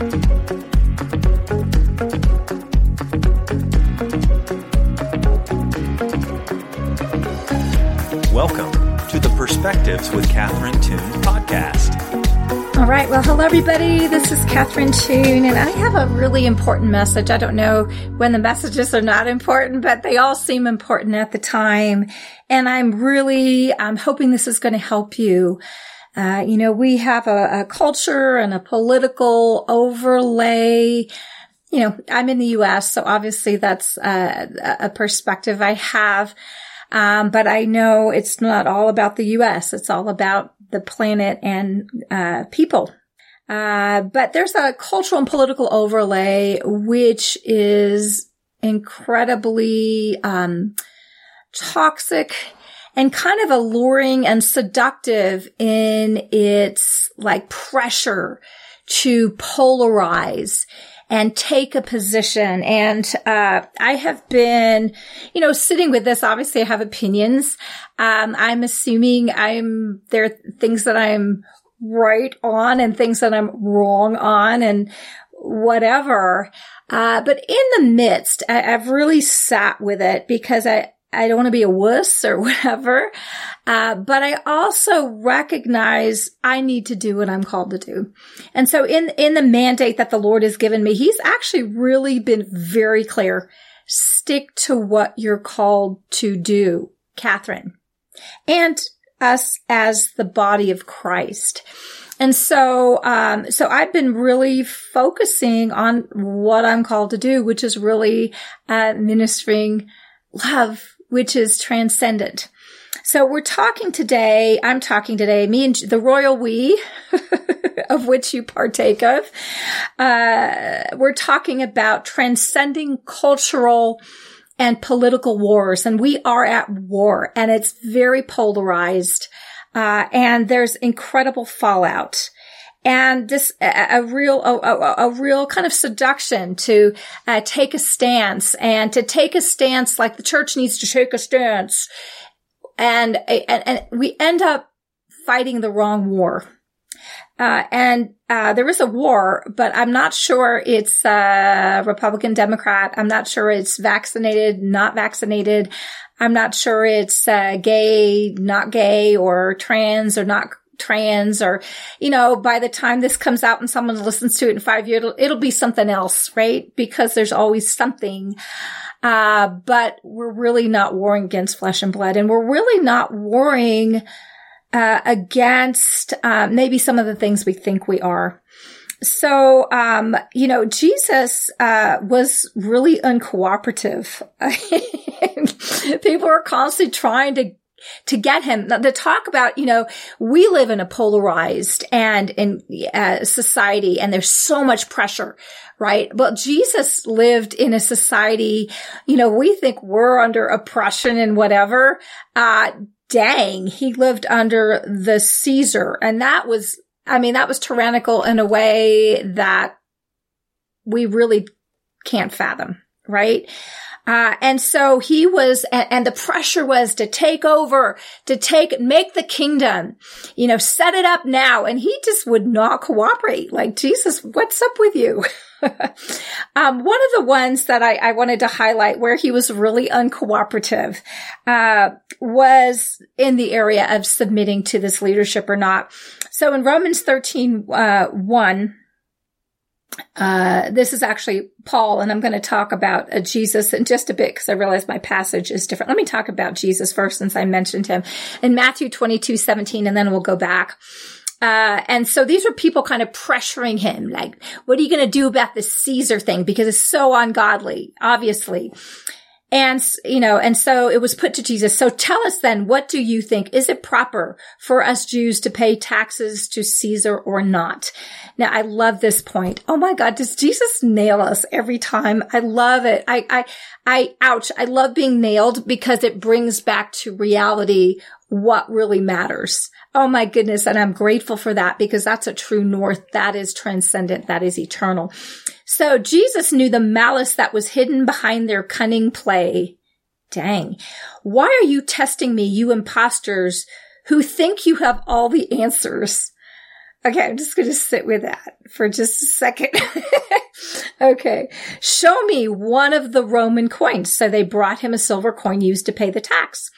Welcome to the Perspectives with Catherine Toon podcast. All right. Well, hello, everybody. This is Catherine Toon, and I have a really important message. I don't know when the messages are not important, but they all seem important at the time. And I'm really, I'm hoping this is going to help you. Uh, you know, we have a, a culture and a political overlay you know, I'm in the US, so obviously that's uh, a perspective I have. Um, but I know it's not all about the U.S. It's all about the planet and uh, people. Uh, but there's a cultural and political overlay which is incredibly um, toxic and kind of alluring and seductive in its like pressure to polarize and take a position. And uh, I have been, you know, sitting with this. Obviously, I have opinions. Um, I'm assuming I'm there are things that I'm right on and things that I'm wrong on, and whatever. Uh, but in the midst, I, I've really sat with it because I I don't want to be a wuss or whatever. Uh, but I also recognize I need to do what I'm called to do. And so in, in the mandate that the Lord has given me, he's actually really been very clear. Stick to what you're called to do, Catherine, and us as the body of Christ. And so, um, so I've been really focusing on what I'm called to do, which is really, uh, ministering love, which is transcendent. So we're talking today, I'm talking today, me and the royal we, of which you partake of, uh, we're talking about transcending cultural and political wars. And we are at war and it's very polarized. Uh, and there's incredible fallout and this a, a real a, a, a, real kind of seduction to uh, take a stance and to take a stance like the church needs to take a stance and and, and we end up fighting the wrong war uh, and uh, there is a war, but I'm not sure it's uh, Republican, Democrat. I'm not sure it's vaccinated, not vaccinated. I'm not sure it's uh, gay, not gay, or trans, or not trans or, you know, by the time this comes out and someone listens to it in five years, it'll, it'll be something else, right? Because there's always something. Uh, but we're really not warring against flesh and blood and we're really not warring, uh, against, uh, maybe some of the things we think we are. So, um, you know, Jesus, uh, was really uncooperative. People are constantly trying to to get him to talk about, you know, we live in a polarized and in uh, society and there's so much pressure, right? But Jesus lived in a society, you know, we think we're under oppression and whatever. Uh, dang, he lived under the Caesar and that was, I mean, that was tyrannical in a way that we really can't fathom, right? Uh, and so he was, and, and, the pressure was to take over, to take, make the kingdom, you know, set it up now. And he just would not cooperate. Like, Jesus, what's up with you? um, one of the ones that I, I, wanted to highlight where he was really uncooperative, uh, was in the area of submitting to this leadership or not. So in Romans 13, uh, 1, uh, this is actually Paul, and I'm going to talk about uh, Jesus in just a bit because I realize my passage is different. Let me talk about Jesus first since I mentioned him in Matthew 22, 17, and then we'll go back. Uh, and so these were people kind of pressuring him, like, what are you going to do about this Caesar thing? Because it's so ungodly, obviously. And, you know, and so it was put to Jesus. So tell us then, what do you think? Is it proper for us Jews to pay taxes to Caesar or not? Now, I love this point. Oh my God, does Jesus nail us every time? I love it. I, I, I, ouch. I love being nailed because it brings back to reality what really matters. Oh my goodness. And I'm grateful for that because that's a true north. That is transcendent. That is eternal. So Jesus knew the malice that was hidden behind their cunning play. Dang. Why are you testing me, you imposters who think you have all the answers? Okay, I'm just going to sit with that for just a second. okay. Show me one of the Roman coins. So they brought him a silver coin used to pay the tax.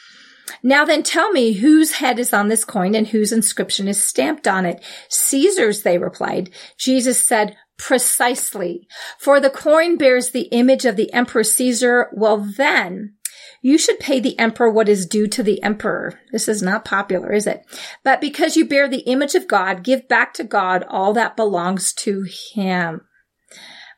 Now then tell me whose head is on this coin and whose inscription is stamped on it. Caesar's, they replied. Jesus said, precisely. For the coin bears the image of the emperor Caesar. Well then, you should pay the emperor what is due to the emperor. This is not popular, is it? But because you bear the image of God, give back to God all that belongs to him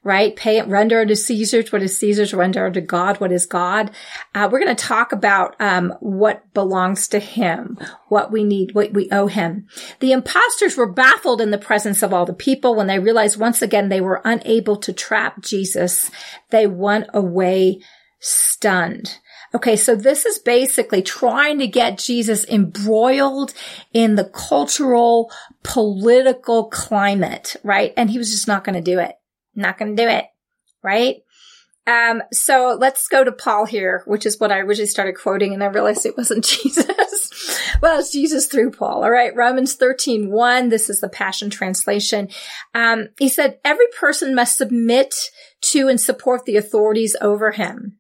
right? Pay it, render unto Caesar's what is Caesar's, render unto God what is God. Uh, we're going to talk about um, what belongs to Him, what we need, what we owe Him. The impostors were baffled in the presence of all the people when they realized once again they were unable to trap Jesus. They went away stunned. Okay, so this is basically trying to get Jesus embroiled in the cultural, political climate, right? And he was just not going to do it. Not going to do it. Right? Um, so let's go to Paul here, which is what I originally started quoting, and I realized it wasn't Jesus. well, it's Jesus through Paul. All right. Romans 13, 1. This is the Passion Translation. Um, he said, every person must submit to and support the authorities over him.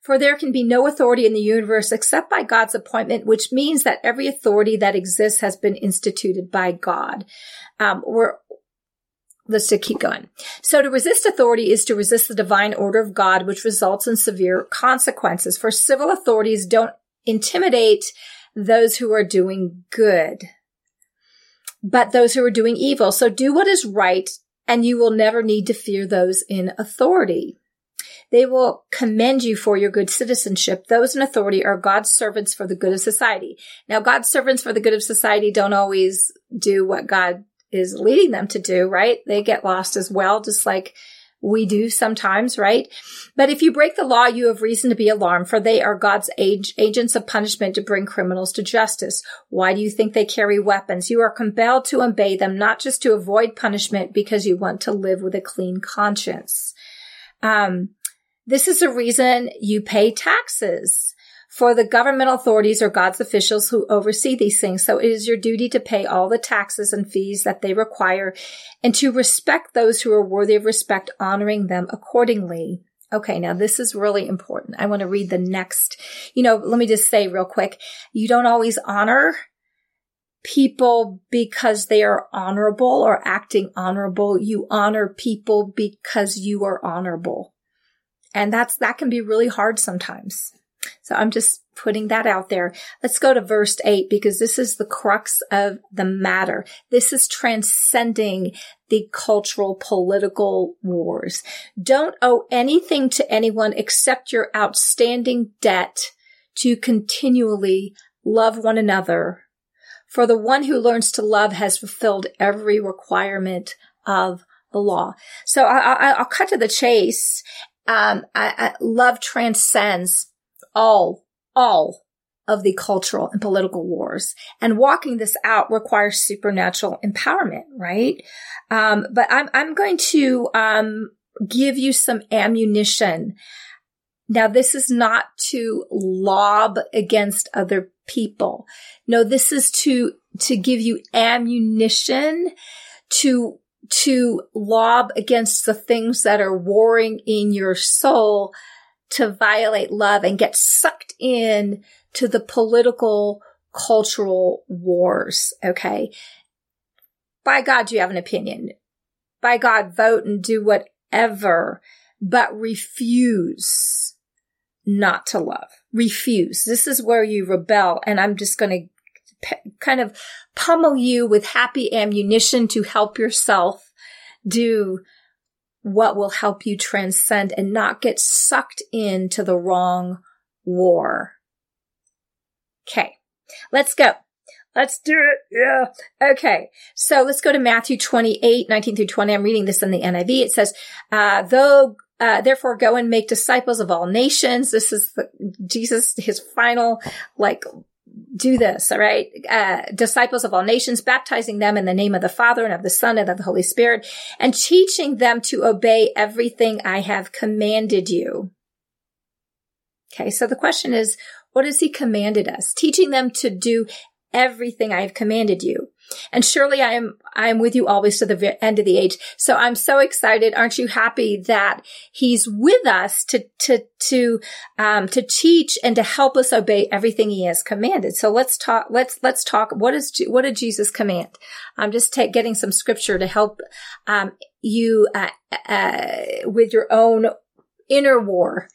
For there can be no authority in the universe except by God's appointment, which means that every authority that exists has been instituted by God. Um, we're let's just keep going. So to resist authority is to resist the divine order of God, which results in severe consequences. For civil authorities don't intimidate those who are doing good, but those who are doing evil. So do what is right and you will never need to fear those in authority. They will commend you for your good citizenship. Those in authority are God's servants for the good of society. Now, God's servants for the good of society don't always do what God is leading them to do, right? They get lost as well, just like we do sometimes, right? But if you break the law, you have reason to be alarmed, for they are God's age, agents of punishment to bring criminals to justice. Why do you think they carry weapons? You are compelled to obey them, not just to avoid punishment, because you want to live with a clean conscience. Um, this is the reason you pay taxes for the government authorities or God's officials who oversee these things. So it is your duty to pay all the taxes and fees that they require and to respect those who are worthy of respect, honoring them accordingly. Okay, now this is really important. I want to read the next. You know, let me just say real quick. You don't always honor people because they are honorable or acting honorable. You honor people because you are honorable. And that's, that can be really hard sometimes. So I'm just putting that out there. Let's go to verse 8 because this is the crux of the matter. This is transcending the cultural political wars. Don't owe anything to anyone except your outstanding debt to continually love one another. For the one who learns to love has fulfilled every requirement of the law. So I, will cut to the chase. Um, I, I, love transcends all, all of the cultural and political wars. And walking this out requires supernatural empowerment, right? Um, but I'm, I'm going to, um, give you some ammunition. Now, this is not to lob against other people. No, this is to, to give you ammunition to, to lob against the things that are warring in your soul to violate love and get sucked in to the political cultural wars. Okay. By God, you have an opinion. By God, vote and do whatever, but refuse not to love. Refuse. This is where you rebel. And I'm just going to p- kind of pummel you with happy ammunition to help yourself do what will help you transcend and not get sucked into the wrong war. Okay. Let's go. Let's do it. Yeah. Okay. So let's go to Matthew 28, 19 through 20. I'm reading this in the NIV. It says, uh, though, uh, therefore go and make disciples of all nations. This is the, Jesus, his final, like, do this, all right? Uh, disciples of all nations, baptizing them in the name of the Father and of the Son and of the Holy Spirit, and teaching them to obey everything I have commanded you. Okay, so the question is, what has he commanded us? Teaching them to do everything I have commanded you. And surely I am, I am with you always to the end of the age. So I'm so excited. Aren't you happy that he's with us to, to, to, um, to teach and to help us obey everything he has commanded. So let's talk, let's, let's talk. What is, what did Jesus command? I'm just ta- getting some scripture to help, um, you, uh, uh, with your own inner war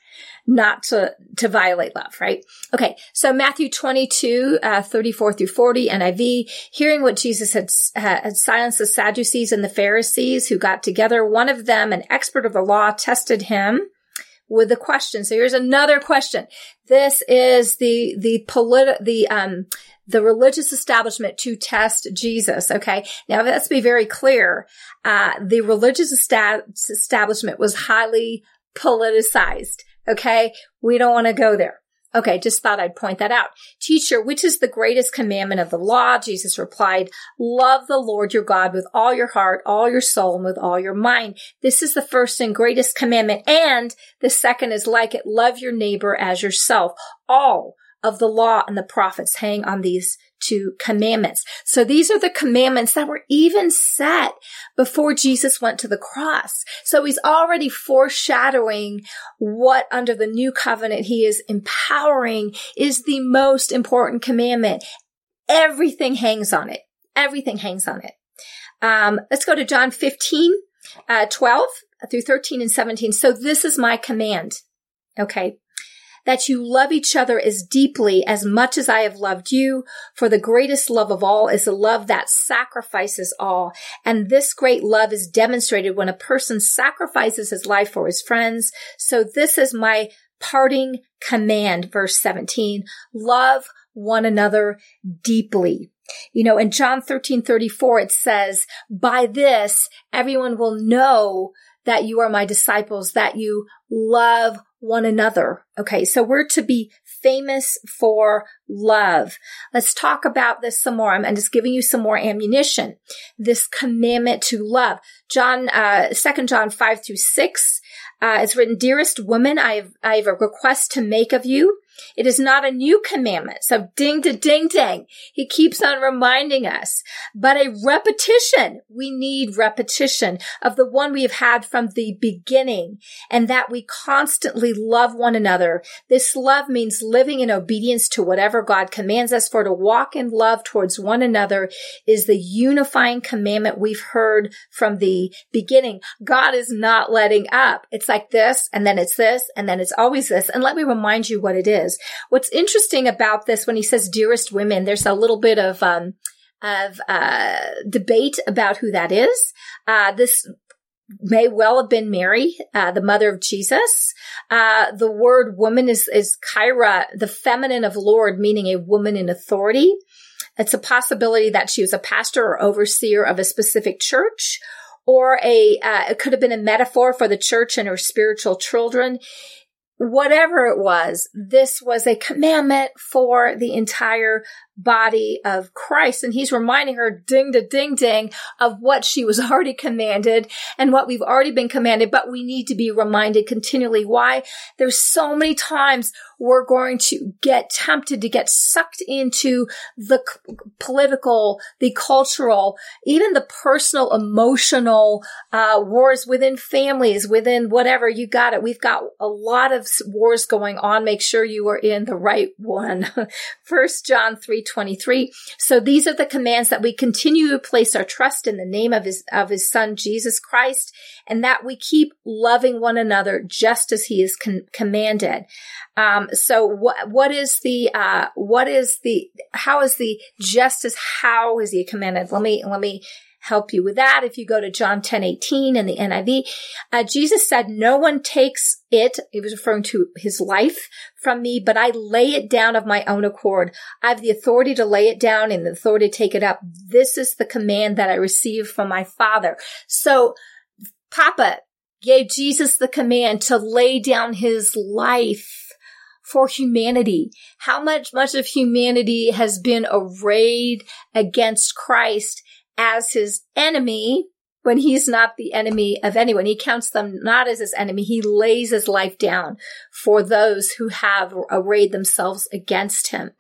not to, to violate love, right? Okay. So Matthew 22, uh, 34 through 40 NIV, hearing what Jesus had, had silenced the Sadducees and the Pharisees who got together, one of them, an expert of the law, tested him with a question. So here's another question. This is the, the politi- the, um, the religious establishment to test Jesus. Okay. Now let's be very clear. Uh, the religious establishment was highly politicized. Okay. We don't want to go there. Okay. Just thought I'd point that out. Teacher, which is the greatest commandment of the law? Jesus replied, love the Lord your God with all your heart, all your soul, and with all your mind. This is the first and greatest commandment. And the second is like it. Love your neighbor as yourself. All of the law and the prophets hang on these two commandments. So these are the commandments that were even set before Jesus went to the cross. So he's already foreshadowing what under the new covenant he is empowering is the most important commandment. Everything hangs on it. Everything hangs on it. Um, let's go to John 15, uh, 12 through 13 and 17. So this is my command. Okay that you love each other as deeply as much as I have loved you. For the greatest love of all is a love that sacrifices all. And this great love is demonstrated when a person sacrifices his life for his friends. So this is my parting command, verse 17. Love one another deeply. You know, in John 13, 34, it says, by this, everyone will know that you are my disciples, that you love one another. Okay. So we're to be famous for love. Let's talk about this some more. I'm, just giving you some more ammunition. This commandment to love. John, uh, second John 5 through 6, uh, it's written, dearest woman, I have, I have a request to make of you it is not a new commandment. So ding to ding ding. He keeps on reminding us, but a repetition. We need repetition of the one we have had from the beginning and that we constantly love one another. This love means living in obedience to whatever God commands us for to walk in love towards one another is the unifying commandment we've heard from the beginning. God is not letting up. It's like this and then it's this and then it's always this. And let me remind you what it is. What's interesting about this when he says dearest women, there's a little bit of, um, of, uh, debate about who that is. Uh, this may well have been Mary, uh, the mother of Jesus. Uh, the word woman is, is Kyra, the feminine of Lord, meaning a woman in authority. It's a possibility that she was a pastor or overseer of a specific church, or a, uh, it could have been a metaphor for the church and her spiritual children. Whatever it was, this was a commandment for the entire body of Christ. And he's reminding her ding to ding ding of what she was already commanded and what we've already been commanded, but we need to be reminded continually why there's so many times we're going to get tempted to get sucked into the c- political, the cultural, even the personal, emotional uh, wars within families, within whatever you got it. We've got a lot of wars going on. Make sure you are in the right one. First John three twenty three. So these are the commands that we continue to place our trust in the name of his of his son Jesus Christ, and that we keep loving one another just as he is con- commanded. Um, so what, what is the, uh, what is the, how is the justice? How is he commanded? Let me, let me help you with that. If you go to John 10, 18 in the NIV, uh, Jesus said, no one takes it. He was referring to his life from me, but I lay it down of my own accord. I have the authority to lay it down and the authority to take it up. This is the command that I received from my father. So Papa gave Jesus the command to lay down his life for humanity. How much, much of humanity has been arrayed against Christ as his enemy when he's not the enemy of anyone. He counts them not as his enemy. He lays his life down for those who have arrayed themselves against him.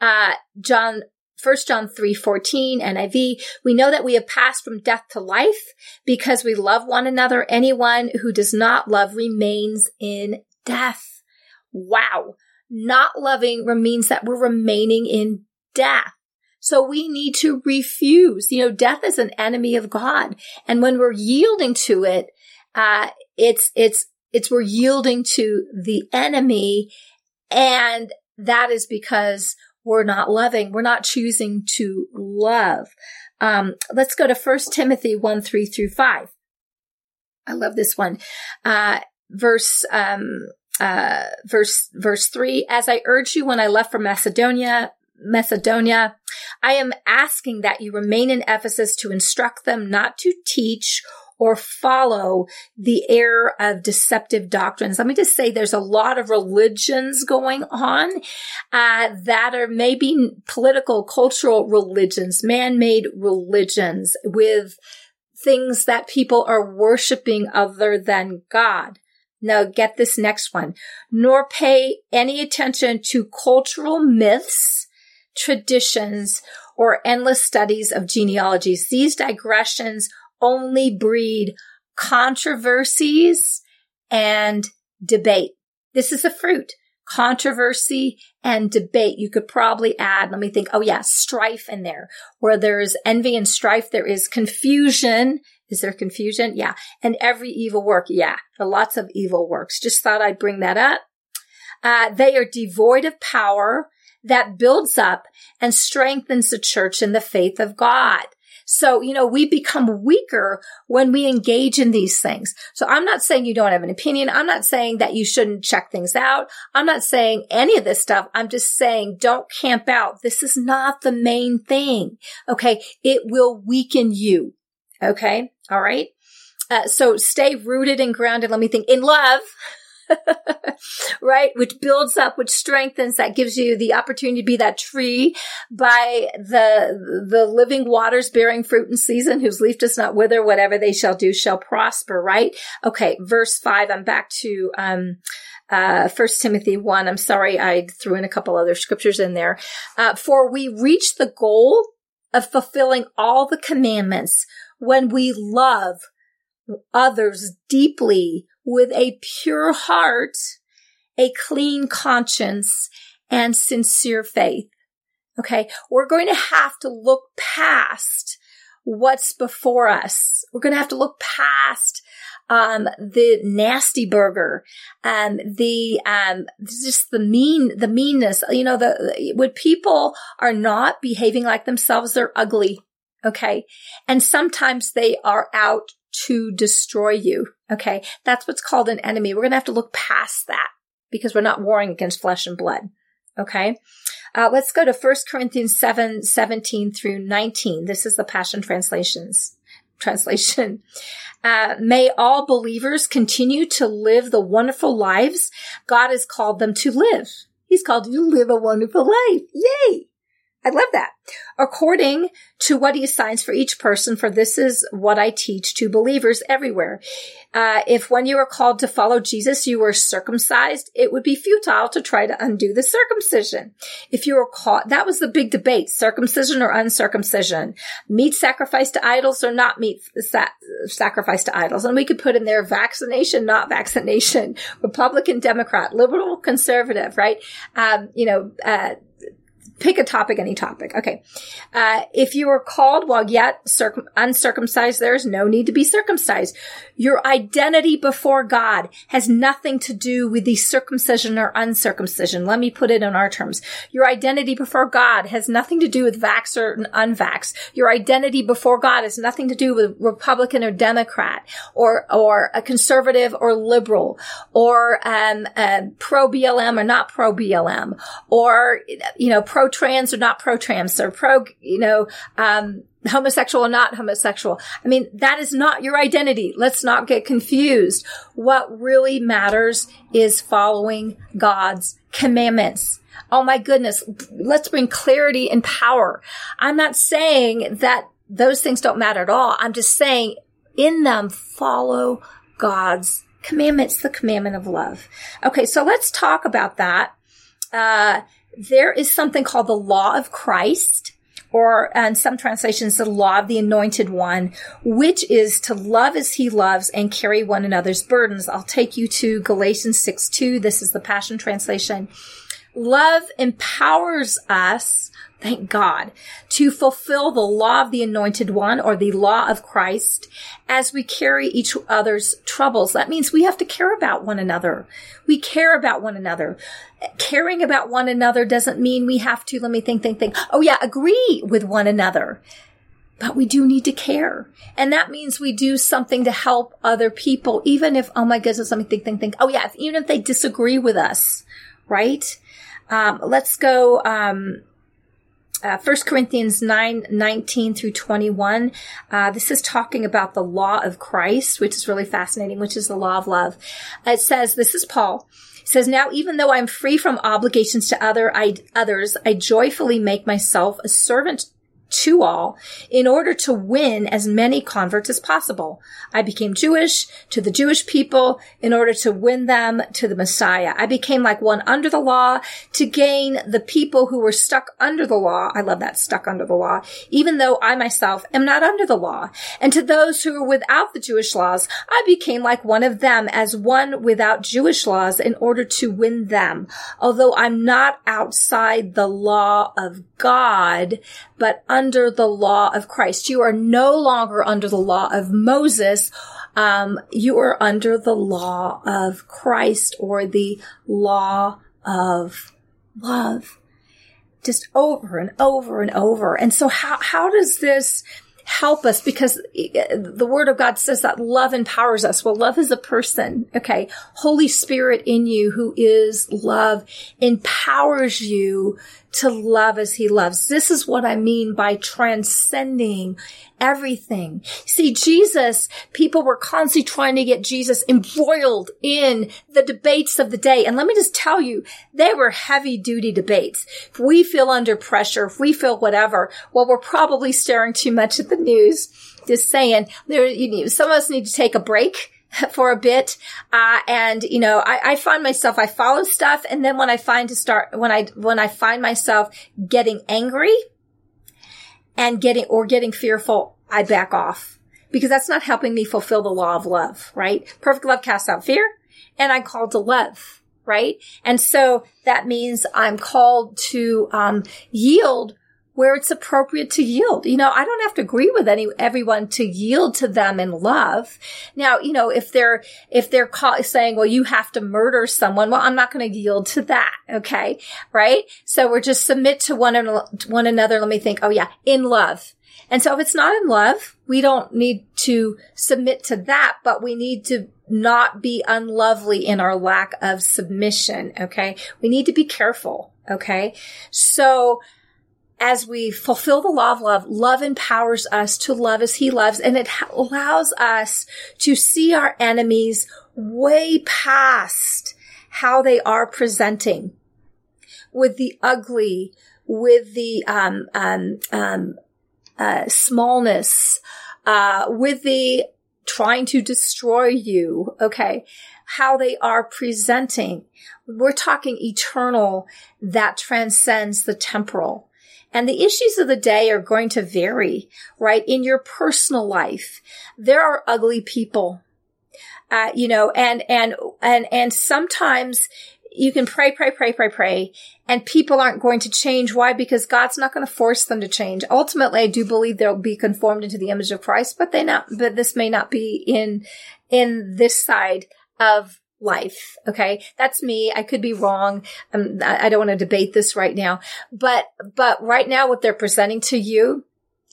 Uh, John 1 John 3:14 NIV, we know that we have passed from death to life because we love one another. Anyone who does not love remains in death. Wow. Not loving means that we're remaining in death. So we need to refuse. You know, death is an enemy of God. And when we're yielding to it, uh, it's, it's, it's we're yielding to the enemy. And that is because we're not loving. We're not choosing to love. Um, let's go to First Timothy 1, 3 through 5. I love this one. Uh, verse, um, uh, verse, verse 3. As I urged you when I left for Macedonia, Macedonia, I am asking that you remain in Ephesus to instruct them not to teach or follow the error of deceptive doctrines. Let me just say there's a lot of religions going on uh, that are maybe political, cultural religions, man-made religions with things that people are worshiping other than God. Now get this next one. Nor pay any attention to cultural myths, traditions, or endless studies of genealogies. These digressions only breed controversies and debate. This is a fruit. Controversy and debate. You could probably add, let me think, oh yeah, strife in there. Where there's envy and strife, there is confusion. Is there confusion? Yeah. And every evil work. Yeah. Lots of evil works. Just thought I'd bring that up. Uh, they are devoid of power that builds up and strengthens the church in the faith of God. So, you know, we become weaker when we engage in these things. So I'm not saying you don't have an opinion. I'm not saying that you shouldn't check things out. I'm not saying any of this stuff. I'm just saying don't camp out. This is not the main thing. Okay. It will weaken you. Okay. All right. Uh, so stay rooted and grounded. Let me think in love. right? Which builds up, which strengthens, that gives you the opportunity to be that tree by the, the living waters bearing fruit in season, whose leaf does not wither, whatever they shall do shall prosper, right? Okay. Verse five, I'm back to, um, uh, First Timothy one. I'm sorry, I threw in a couple other scriptures in there. Uh, for we reach the goal of fulfilling all the commandments when we love others deeply with a pure heart, a clean conscience, and sincere faith. Okay. We're going to have to look past what's before us. We're going to have to look past um, the nasty burger, um, the um, just the mean, the meanness. You know, the when people are not behaving like themselves, they're ugly. Okay, and sometimes they are out to destroy you. Okay. That's what's called an enemy. We're going to have to look past that because we're not warring against flesh and blood. Okay. Uh, let's go to 1 Corinthians 7, 17 through 19. This is the Passion Translations translation. Uh, may all believers continue to live the wonderful lives God has called them to live. He's called you to live a wonderful life. Yay! I love that. According to what he assigns for each person, for this is what I teach to believers everywhere. Uh, if when you are called to follow Jesus, you were circumcised, it would be futile to try to undo the circumcision. If you were called, that was the big debate, circumcision or uncircumcision, meat sacrificed to idols or not meat sa- to idols. And we could put in there vaccination, not vaccination, Republican, Democrat, liberal, conservative, right? Um, you know, uh, pick a topic, any topic. Okay. Uh, if you are called while yet circum- uncircumcised, there is no need to be circumcised. Your identity before God has nothing to do with the circumcision or uncircumcision. Let me put it in our terms. Your identity before God has nothing to do with vax or unvax. Your identity before God has nothing to do with Republican or Democrat or, or a conservative or liberal or, um, uh, pro BLM or not pro BLM or, you know, pro trans or not pro trans or pro, you know, um, homosexual or not homosexual. I mean, that is not your identity. Let's not get confused. What really matters is following God's commandments. Oh my goodness. Let's bring clarity and power. I'm not saying that those things don't matter at all. I'm just saying in them follow God's commandments, the commandment of love. Okay. So let's talk about that. Uh, there is something called the law of Christ. or in some translations, the law of the anointed one, which is to love as he loves and carry one another's burdens. I'll take you to Galatians 6 2. This is the Passion Translation. Love empowers us thank God, to fulfill the law of the anointed one or the law of Christ as we carry each other's troubles. That means we have to care about one another. We care about one another. Caring about one another doesn't mean we have to, let me think, think, think. Oh yeah, agree with one another. But we do need to care. And that means we do something to help other people, even if, oh my goodness, let me think, think, think. Oh yeah, even if they disagree with us, right? Um, let's go, um, uh, 1 Corinthians 9, 19 through 21. Uh, this is talking about the law of Christ, which is really fascinating, which is the law of love. It says, this is Paul. It says, now even though I'm free from obligations to other, I, others, I joyfully make myself a servant to all in order to win as many converts as possible. I became Jewish to the Jewish people in order to win them to the Messiah. I became like one under the law to gain the people who were stuck under the law. I love that stuck under the law, even though I myself am not under the law. And to those who were without the Jewish laws, I became like one of them as one without Jewish laws in order to win them. Although I'm not outside the law of God, but under the law of Christ. You are no longer under the law of Moses. Um, you are under the law of Christ or the law of love. Just over and over and over. And so how, how does this help us because the word of God says that love empowers us. Well, love is a person. Okay. Holy Spirit in you who is love empowers you to love as he loves. This is what I mean by transcending everything. See, Jesus, people were constantly trying to get Jesus embroiled in the debates of the day. And let me just tell you, they were heavy duty debates. If we feel under pressure, if we feel whatever, well, we're probably staring too much at the news. Just saying, there, you need, some of us need to take a break for a bit. Uh, and, you know, I, I, find myself, I follow stuff. And then when I find to start, when I, when I find myself getting angry and getting, or getting fearful, I back off because that's not helping me fulfill the law of love, right? Perfect love casts out fear and I'm called to love, right? And so that means I'm called to, um, yield where it's appropriate to yield. You know, I don't have to agree with any, everyone to yield to them in love. Now, you know, if they're, if they're call, saying, well, you have to murder someone, well, I'm not going to yield to that. Okay. Right. So we're just submit to one, one another. Let me think. Oh yeah. In love. And so if it's not in love, we don't need to submit to that, but we need to not be unlovely in our lack of submission. Okay. We need to be careful. Okay. So, as we fulfill the law of love, love empowers us to love as he loves and it allows us to see our enemies way past how they are presenting with the ugly, with the, um, um, um, uh, smallness, uh, with the trying to destroy you. Okay. How they are presenting. We're talking eternal that transcends the temporal. And the issues of the day are going to vary, right? In your personal life, there are ugly people, uh, you know, and, and, and, and sometimes you can pray, pray, pray, pray, pray, and people aren't going to change. Why? Because God's not going to force them to change. Ultimately, I do believe they'll be conformed into the image of Christ, but they not, but this may not be in, in this side of life. Okay. That's me. I could be wrong. Um, I don't want to debate this right now, but, but right now what they're presenting to you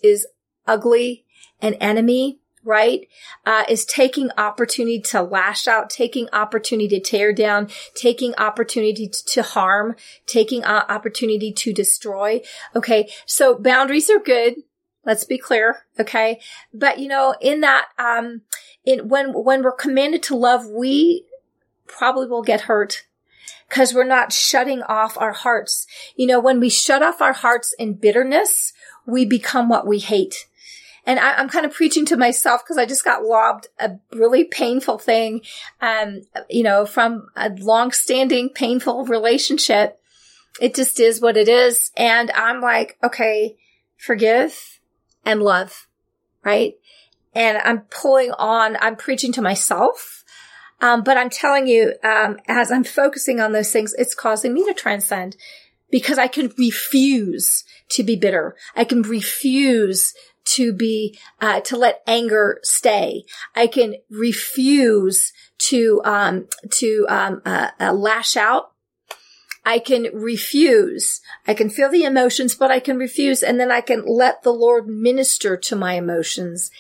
is ugly, an enemy, right? Uh, is taking opportunity to lash out, taking opportunity to tear down, taking opportunity to, to harm, taking uh, opportunity to destroy. Okay. So boundaries are good. Let's be clear. Okay. But you know, in that, um, in when, when we're commanded to love, we probably will get hurt because we're not shutting off our hearts. You know, when we shut off our hearts in bitterness, we become what we hate. And I, am kind of preaching to myself because I just got lobbed a really painful thing, um, you know, from a long-standing painful relationship. It just is what it is. And I'm like, okay, forgive, and love, right? And I'm pulling on, I'm preaching to myself. Um, but I'm telling you, um, as I'm focusing on those things, it's causing me to transcend because I can refuse to be bitter. I can refuse to be, uh, to let anger stay. I can refuse to, um, to, um, uh, uh, lash out. I can refuse. I can feel the emotions, but I can refuse. And then I can let the Lord minister to my emotions.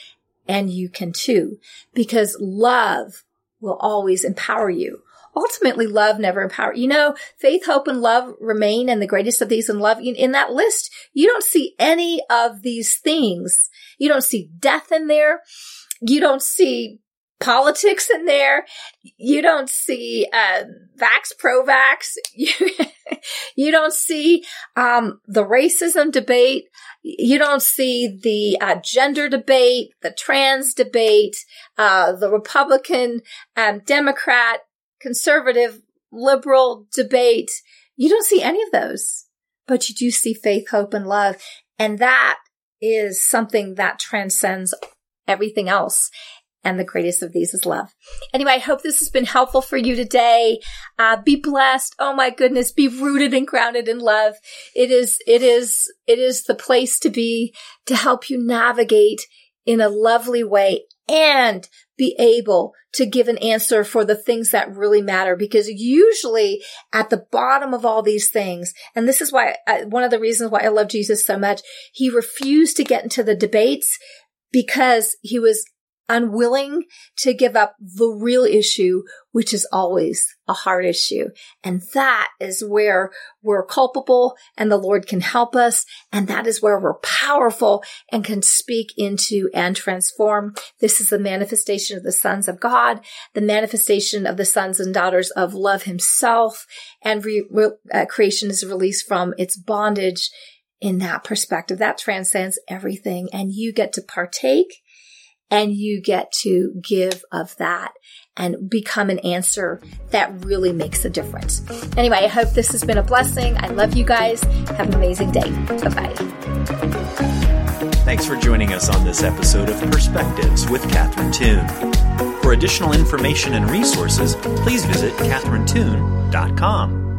And you can too, because love will always empower you ultimately love never empower. You know, faith, hope, and love remain, and the greatest of these in love. In that list, you don't see any of these things. You don't see death in there. You don't see politics in there. You don't see uh, vax pro vax. You, don't see um, the racism debate. You don't see the uh, gender debate, the trans debate, uh, the Republican, um, Democrat conservative, liberal debate. You don't see any of those, but you do see faith, hope, and love. And that is something that transcends everything else. And the greatest of these is love. Anyway, I hope this has been helpful for you today. Uh, be blessed. Oh my goodness. Be rooted and grounded in love. It is, it is, it is the place to be to help you navigate in a lovely way and be able to give an answer for the things that really matter because usually at the bottom of all these things, and this is why I, one of the reasons why I love Jesus so much, he refused to get into the debates because he was unwilling to give up the real issue, which is always a hard issue. And that is where we're culpable and the Lord can help us. And that is where we're powerful and can speak into and transform. This is the manifestation of the sons of God, the manifestation of the sons and daughters of love himself. And re- re- uh, creation is released from its bondage in that perspective. That transcends everything. And you get to partake and you get to give of that and become an answer that really makes a difference. Anyway, I hope this has been a blessing. I love you guys. Have an amazing day. Bye bye. Thanks for joining us on this episode of Perspectives with Catherine Toon. For additional information and resources, please visit catherinetoon.com.